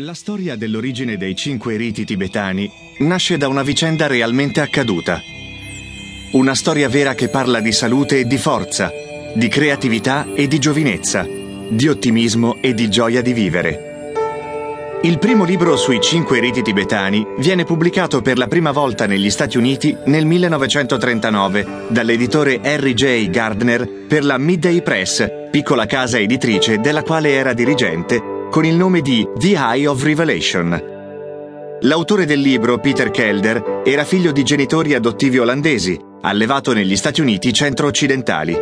La storia dell'origine dei cinque riti tibetani nasce da una vicenda realmente accaduta. Una storia vera che parla di salute e di forza, di creatività e di giovinezza, di ottimismo e di gioia di vivere. Il primo libro sui cinque riti tibetani viene pubblicato per la prima volta negli Stati Uniti nel 1939 dall'editore Harry J. Gardner per la Midday Press, piccola casa editrice della quale era dirigente con il nome di The Eye of Revelation. L'autore del libro, Peter Kelder, era figlio di genitori adottivi olandesi, allevato negli Stati Uniti centro-occidentali.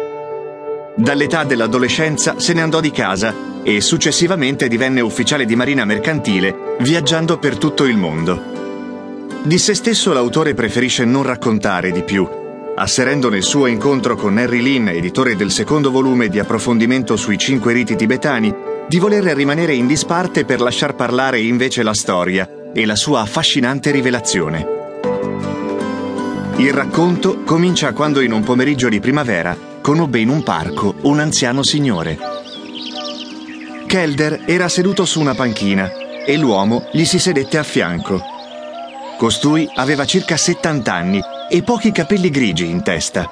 Dall'età dell'adolescenza se ne andò di casa e successivamente divenne ufficiale di marina mercantile, viaggiando per tutto il mondo. Di se stesso l'autore preferisce non raccontare di più, asserendo nel suo incontro con Harry Lin, editore del secondo volume di approfondimento sui cinque riti tibetani, di voler rimanere in disparte per lasciar parlare invece la storia e la sua affascinante rivelazione. Il racconto comincia quando in un pomeriggio di primavera conobbe in un parco un anziano signore. Kelder era seduto su una panchina e l'uomo gli si sedette a fianco. Costui aveva circa 70 anni e pochi capelli grigi in testa.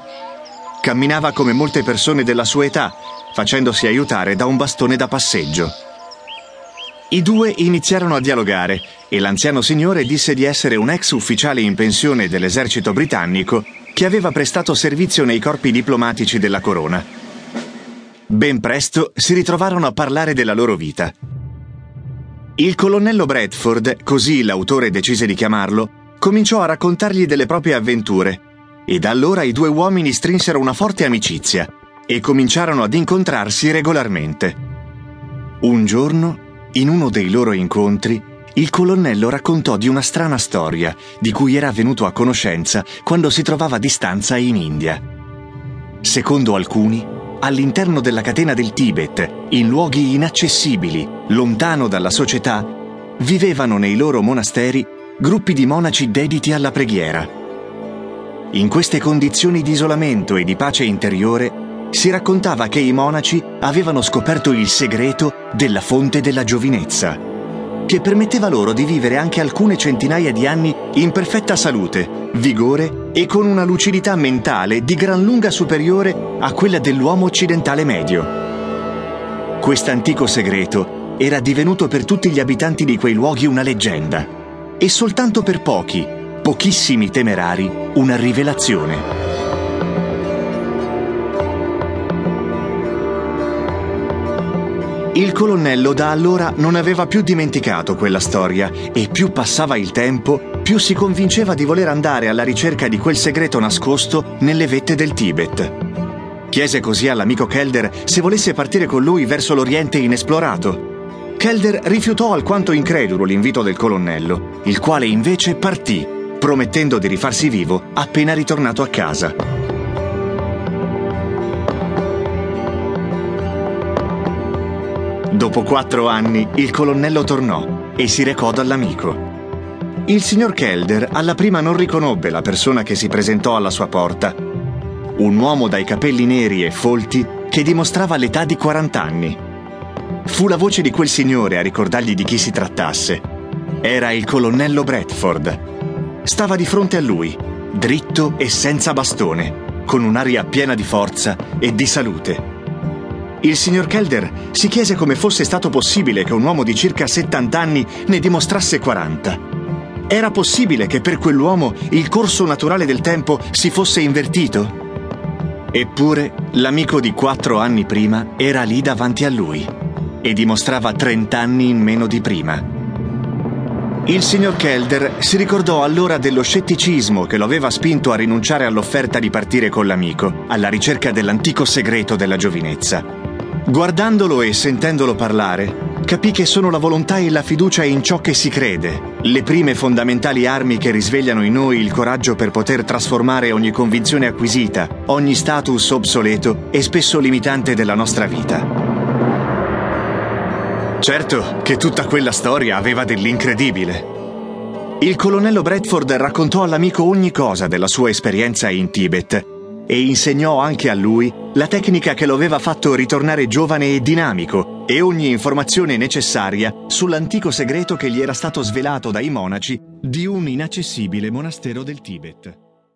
Camminava come molte persone della sua età facendosi aiutare da un bastone da passeggio. I due iniziarono a dialogare e l'anziano signore disse di essere un ex ufficiale in pensione dell'esercito britannico che aveva prestato servizio nei corpi diplomatici della corona. Ben presto si ritrovarono a parlare della loro vita. Il colonnello Bradford, così l'autore decise di chiamarlo, cominciò a raccontargli delle proprie avventure e da allora i due uomini strinsero una forte amicizia e cominciarono ad incontrarsi regolarmente. Un giorno, in uno dei loro incontri, il colonnello raccontò di una strana storia di cui era venuto a conoscenza quando si trovava a distanza in India. Secondo alcuni, all'interno della catena del Tibet, in luoghi inaccessibili, lontano dalla società, vivevano nei loro monasteri gruppi di monaci dediti alla preghiera. In queste condizioni di isolamento e di pace interiore, si raccontava che i monaci avevano scoperto il segreto della fonte della giovinezza, che permetteva loro di vivere anche alcune centinaia di anni in perfetta salute, vigore e con una lucidità mentale di gran lunga superiore a quella dell'uomo occidentale medio. Quest'antico segreto era divenuto per tutti gli abitanti di quei luoghi una leggenda e soltanto per pochi, pochissimi temerari, una rivelazione. Il colonnello da allora non aveva più dimenticato quella storia e più passava il tempo, più si convinceva di voler andare alla ricerca di quel segreto nascosto nelle vette del Tibet. Chiese così all'amico Kelder se volesse partire con lui verso l'Oriente inesplorato. Kelder rifiutò alquanto incredulo l'invito del colonnello, il quale invece partì, promettendo di rifarsi vivo appena ritornato a casa. Dopo quattro anni il colonnello tornò e si recò dall'amico. Il signor Kelder alla prima non riconobbe la persona che si presentò alla sua porta. Un uomo dai capelli neri e folti che dimostrava l'età di 40 anni. Fu la voce di quel signore a ricordargli di chi si trattasse. Era il colonnello Bradford. Stava di fronte a lui, dritto e senza bastone, con un'aria piena di forza e di salute. Il signor Kelder si chiese come fosse stato possibile che un uomo di circa 70 anni ne dimostrasse 40. Era possibile che per quell'uomo il corso naturale del tempo si fosse invertito? Eppure l'amico di quattro anni prima era lì davanti a lui e dimostrava 30 anni in meno di prima. Il signor Kelder si ricordò allora dello scetticismo che lo aveva spinto a rinunciare all'offerta di partire con l'amico, alla ricerca dell'antico segreto della giovinezza. Guardandolo e sentendolo parlare, capì che sono la volontà e la fiducia in ciò che si crede, le prime fondamentali armi che risvegliano in noi il coraggio per poter trasformare ogni convinzione acquisita, ogni status obsoleto e spesso limitante della nostra vita. Certo che tutta quella storia aveva dell'incredibile. Il colonnello Bradford raccontò all'amico ogni cosa della sua esperienza in Tibet e insegnò anche a lui la tecnica che lo aveva fatto ritornare giovane e dinamico, e ogni informazione necessaria sull'antico segreto che gli era stato svelato dai monaci di un inaccessibile monastero del Tibet.